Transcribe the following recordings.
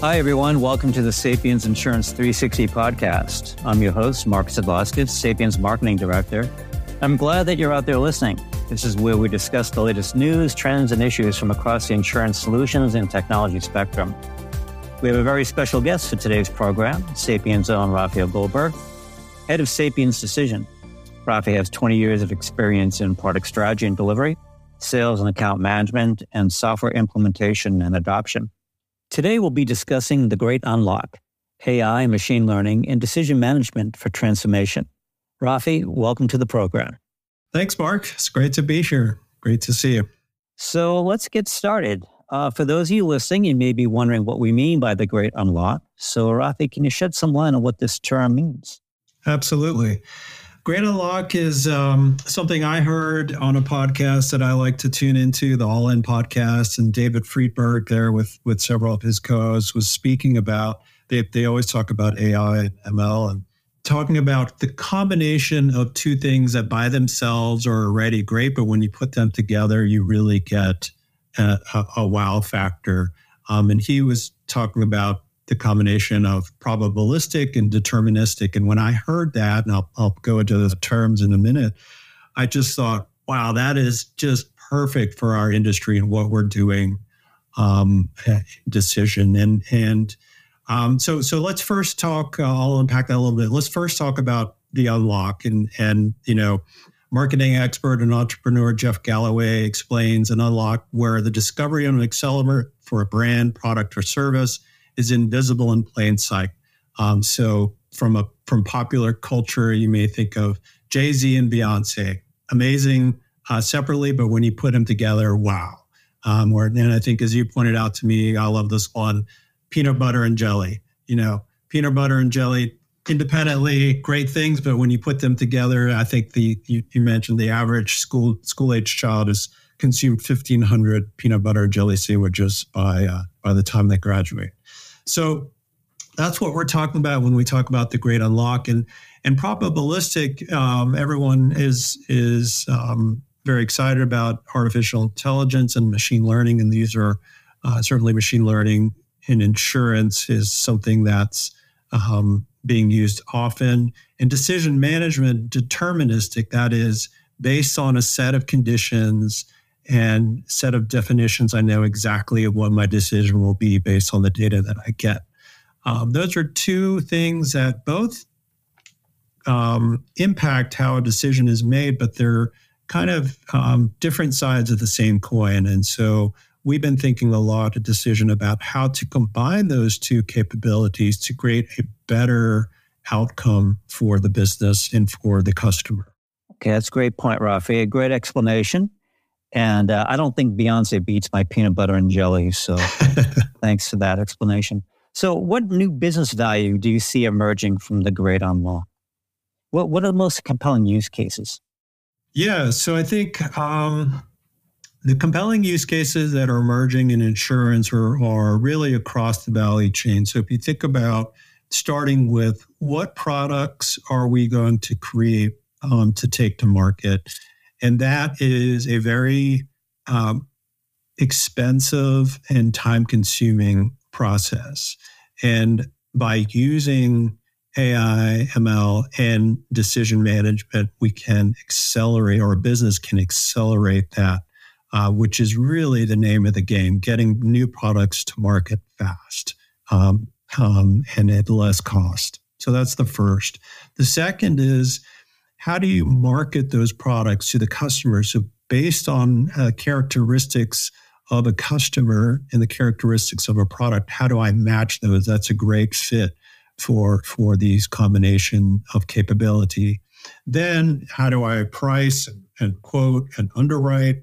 Hi, everyone. Welcome to the Sapiens Insurance 360 podcast. I'm your host, Mark Sidlauskas, Sapiens Marketing Director. I'm glad that you're out there listening. This is where we discuss the latest news, trends, and issues from across the insurance solutions and technology spectrum. We have a very special guest for today's program, Sapiens' own Rafael Goldberg, head of Sapiens Decision. Rafi has 20 years of experience in product strategy and delivery, sales and account management, and software implementation and adoption. Today, we'll be discussing the great unlock AI, machine learning, and decision management for transformation. Rafi, welcome to the program. Thanks, Mark. It's great to be here. Great to see you. So let's get started. Uh, for those of you listening, you may be wondering what we mean by the great unlock. So, Rafi, can you shed some light on what this term means? Absolutely. Great Unlock is um, something I heard on a podcast that I like to tune into, the All In podcast, and David Friedberg there with with several of his co-hosts was speaking about. They they always talk about AI and ML and talking about the combination of two things that by themselves are already great, but when you put them together, you really get a, a, a wow factor. Um, and he was talking about the combination of probabilistic and deterministic. And when I heard that, and I'll, I'll go into the terms in a minute, I just thought, wow, that is just perfect for our industry and what we're doing um, decision. And, and um, so, so let's first talk, uh, I'll unpack that a little bit. Let's first talk about the unlock and, and, you know, marketing expert and entrepreneur Jeff Galloway explains an unlock where the discovery of an accelerator for a brand, product, or service – is invisible in plain sight. Um, so from a from popular culture, you may think of Jay Z and Beyonce, amazing uh, separately, but when you put them together, wow. Um, or and I think as you pointed out to me, I love this one, peanut butter and jelly. You know, peanut butter and jelly independently great things, but when you put them together, I think the you, you mentioned the average school school age child has consumed fifteen hundred peanut butter and jelly sandwiches by uh, by the time they graduate. So that's what we're talking about when we talk about the great unlock and and probabilistic. Um, everyone is is um, very excited about artificial intelligence and machine learning, and these are uh, certainly machine learning in insurance is something that's um, being used often. And decision management, deterministic, that is based on a set of conditions and set of definitions. I know exactly what my decision will be based on the data that I get. Um, those are two things that both um, impact how a decision is made, but they're kind of um, different sides of the same coin. And so we've been thinking a lot of decision about how to combine those two capabilities to create a better outcome for the business and for the customer. Okay, that's a great point, Rafi. A great explanation. And uh, I don't think Beyonce beats my peanut butter and jelly. So thanks for that explanation. So, what new business value do you see emerging from the Great Unlock? What, what are the most compelling use cases? Yeah, so I think um, the compelling use cases that are emerging in insurance are, are really across the value chain. So, if you think about starting with what products are we going to create um, to take to market? And that is a very um, expensive and time consuming process. And by using AI, ML, and decision management, we can accelerate, or a business can accelerate that, uh, which is really the name of the game getting new products to market fast um, um, and at less cost. So that's the first. The second is how do you market those products to the customer? So, based on uh, characteristics of a customer and the characteristics of a product, how do I match those? That's a great fit for for these combination of capability. Then, how do I price and, quote and underwrite,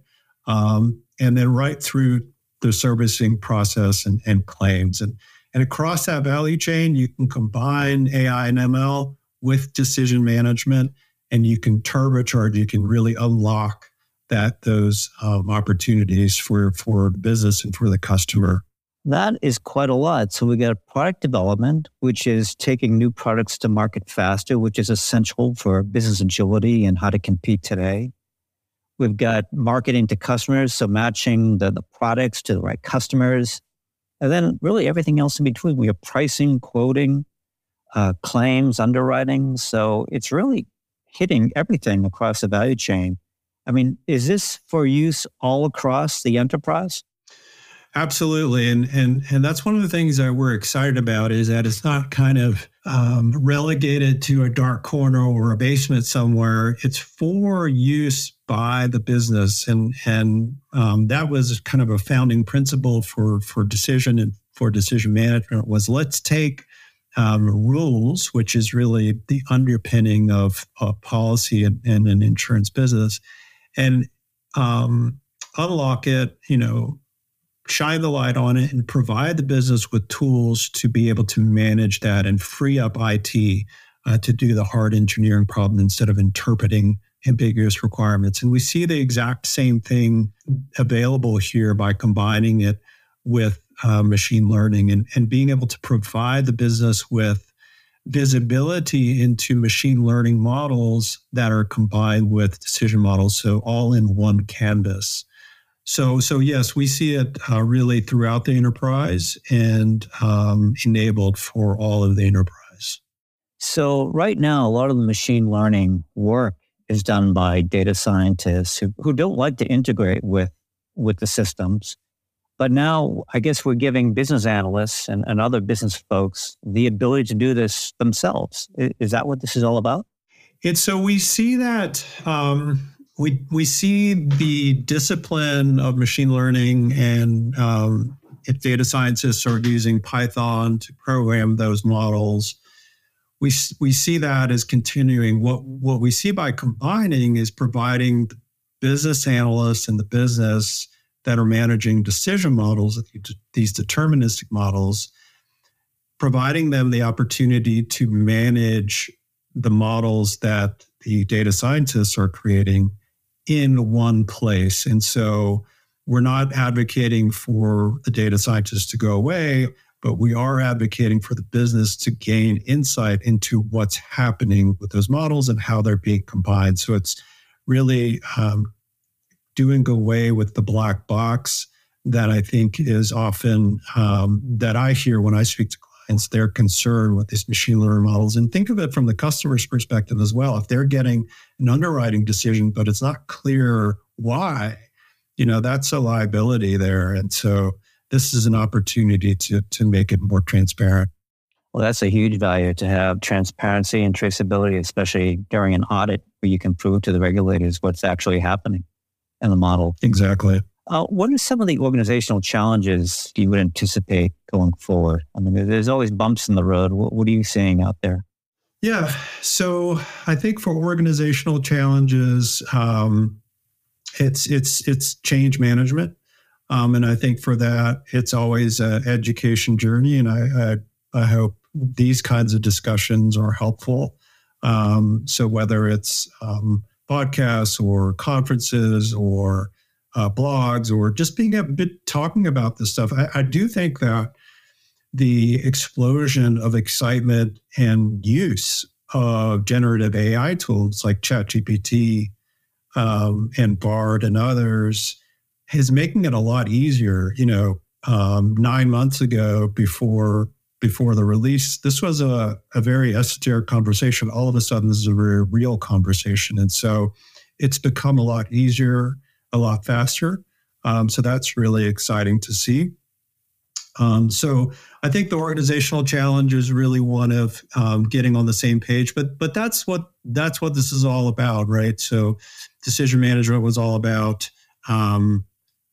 um, and then right through the servicing process and, and claims and and across that value chain, you can combine AI and ML with decision management and you can turbocharge, you can really unlock that those um, opportunities for for business and for the customer. That is quite a lot. So we got product development, which is taking new products to market faster, which is essential for business agility and how to compete today. We've got marketing to customers, so matching the, the products to the right customers. and then really everything else in between. We have pricing, quoting, uh, claims, underwriting. So it's really hitting everything across the value chain. I mean, is this for use all across the enterprise? Absolutely, and and and that's one of the things that we're excited about is that it's not kind of um, relegated to a dark corner or a basement somewhere. It's for use by the business, and and um, that was kind of a founding principle for for decision and for decision management was let's take um, rules, which is really the underpinning of a policy and, an insurance business, and um, unlock it. You know, shine the light on it and provide the business with tools to be able to manage that and free up IT uh, to do the hard engineering problem instead of interpreting ambiguous requirements. And we see the exact same thing available here by combining it with uh, machine learning and, and being able to provide the business with visibility into machine learning models that are combined with decision models. So all in one canvas. So, so yes, we see it uh, really throughout the enterprise and um, enabled for all of the enterprise. So, right now, a lot of the machine learning work is done by data scientists who, who don't like to integrate with with the systems. But now, I guess we're giving business analysts and, and other business folks the ability to do this themselves. Is, is that what this is all about? It's so we see that um, we we see the discipline of machine learning and um, if data scientists are using Python to program those models, we we see that as continuing. What what we see by combining is providing business analysts and the business that are managing decision models, these deterministic models, providing them the opportunity to manage the models that the data scientists are creating in one place. And so we're not advocating for the data scientists to go away, but we are advocating for the business to gain insight into what's happening with those models and how they're being combined. So it's really um, doing away with the black box that I think is often um, that I hear when I speak to clients. They're concerned with these machine learning models, and think of it from the customer's perspective as well. If they're getting an underwriting decision, but it's not clear why, you know, that's a liability there. And so this is an opportunity to, to make it more transparent. Well, that's a huge value to have transparency and traceability, especially during an audit where you can prove to the regulators what's actually happening in the model. Exactly. Uh, what are some of the organizational challenges you would anticipate going forward? I mean, there's always bumps in the road. What, what are you seeing out there? Yeah. So I think for organizational challenges, um, it's it's it's change management, um, and I think for that it's always an education journey. And I I, I hope these kinds of discussions are helpful. Um, so whether it's um, podcasts or conferences or uh, blogs or just being a bit talking about this stuff, I, I do think that the explosion of excitement and use of generative AI tools like ChatGPT um, and Bard and others is making it a lot easier. You know, um, nine months ago, before before the release, this was a, a very esoteric conversation. All of a sudden, this is a very real conversation, and so it's become a lot easier, a lot faster. Um, so that's really exciting to see. Um, so I think the organizational challenge is really one of um, getting on the same page, but but that's what that's what this is all about, right? So decision management was all about um,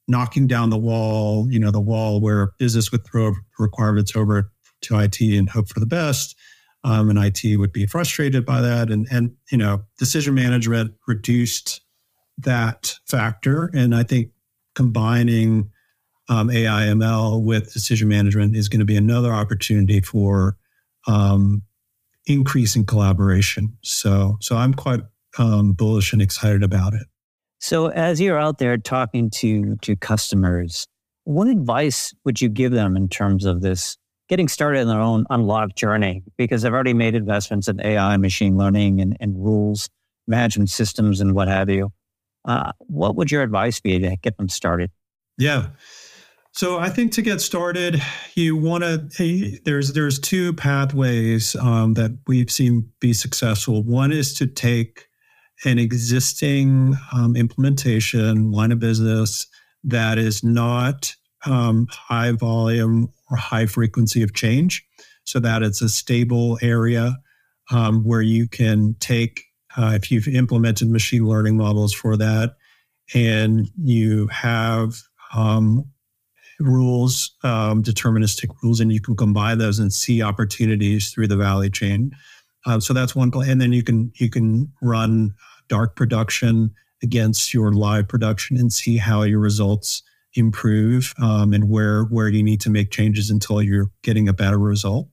knocking down the wall, you know, the wall where business would throw requirements over to IT and hope for the best, um, and IT would be frustrated by that, and and you know, decision management reduced that factor, and I think combining um, AI ML with decision management is going to be another opportunity for um, increasing collaboration. So, so I'm quite um, bullish and excited about it. So, as you're out there talking to to customers, what advice would you give them in terms of this getting started in their own unlock journey? Because they've already made investments in AI, machine learning, and, and rules management systems, and what have you. Uh, what would your advice be to get them started? Yeah. So I think to get started, you want to there's there's two pathways um, that we've seen be successful. One is to take an existing um, implementation line of business that is not um, high volume or high frequency of change, so that it's a stable area um, where you can take uh, if you've implemented machine learning models for that, and you have um, rules, um, deterministic rules, and you can combine those and see opportunities through the value chain. Uh, so that's one play, and then you can you can run dark production against your live production and see how your results improve um, and where where do you need to make changes until you're getting a better result.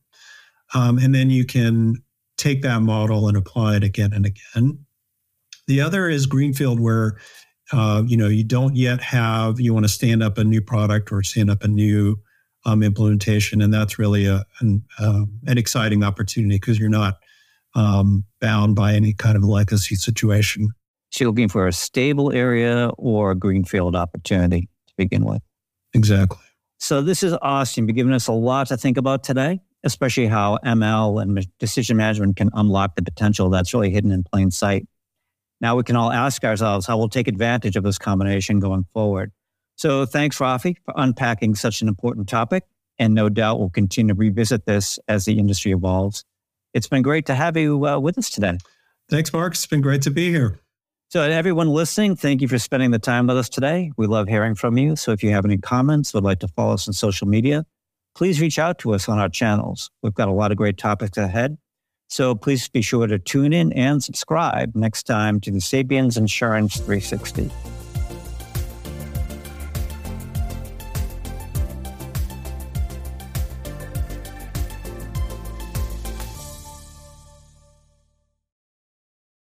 Um, and then you can take that model and apply it again and again. The other is greenfield, where uh, you know you don't yet have you want to stand up a new product or stand up a new um, implementation, and that's really a an, uh, an exciting opportunity because you're not um, bound by any kind of legacy situation. So you're looking for a stable area or a greenfield opportunity begin with. Exactly. So this is awesome. You've given us a lot to think about today, especially how ML and decision management can unlock the potential that's really hidden in plain sight. Now we can all ask ourselves how we'll take advantage of this combination going forward. So thanks, Rafi, for unpacking such an important topic. And no doubt we'll continue to revisit this as the industry evolves. It's been great to have you uh, with us today. Thanks, Mark. It's been great to be here. So, everyone listening, thank you for spending the time with us today. We love hearing from you. So, if you have any comments, would like to follow us on social media, please reach out to us on our channels. We've got a lot of great topics ahead. So please be sure to tune in and subscribe next time to the Sapiens Insurance 360.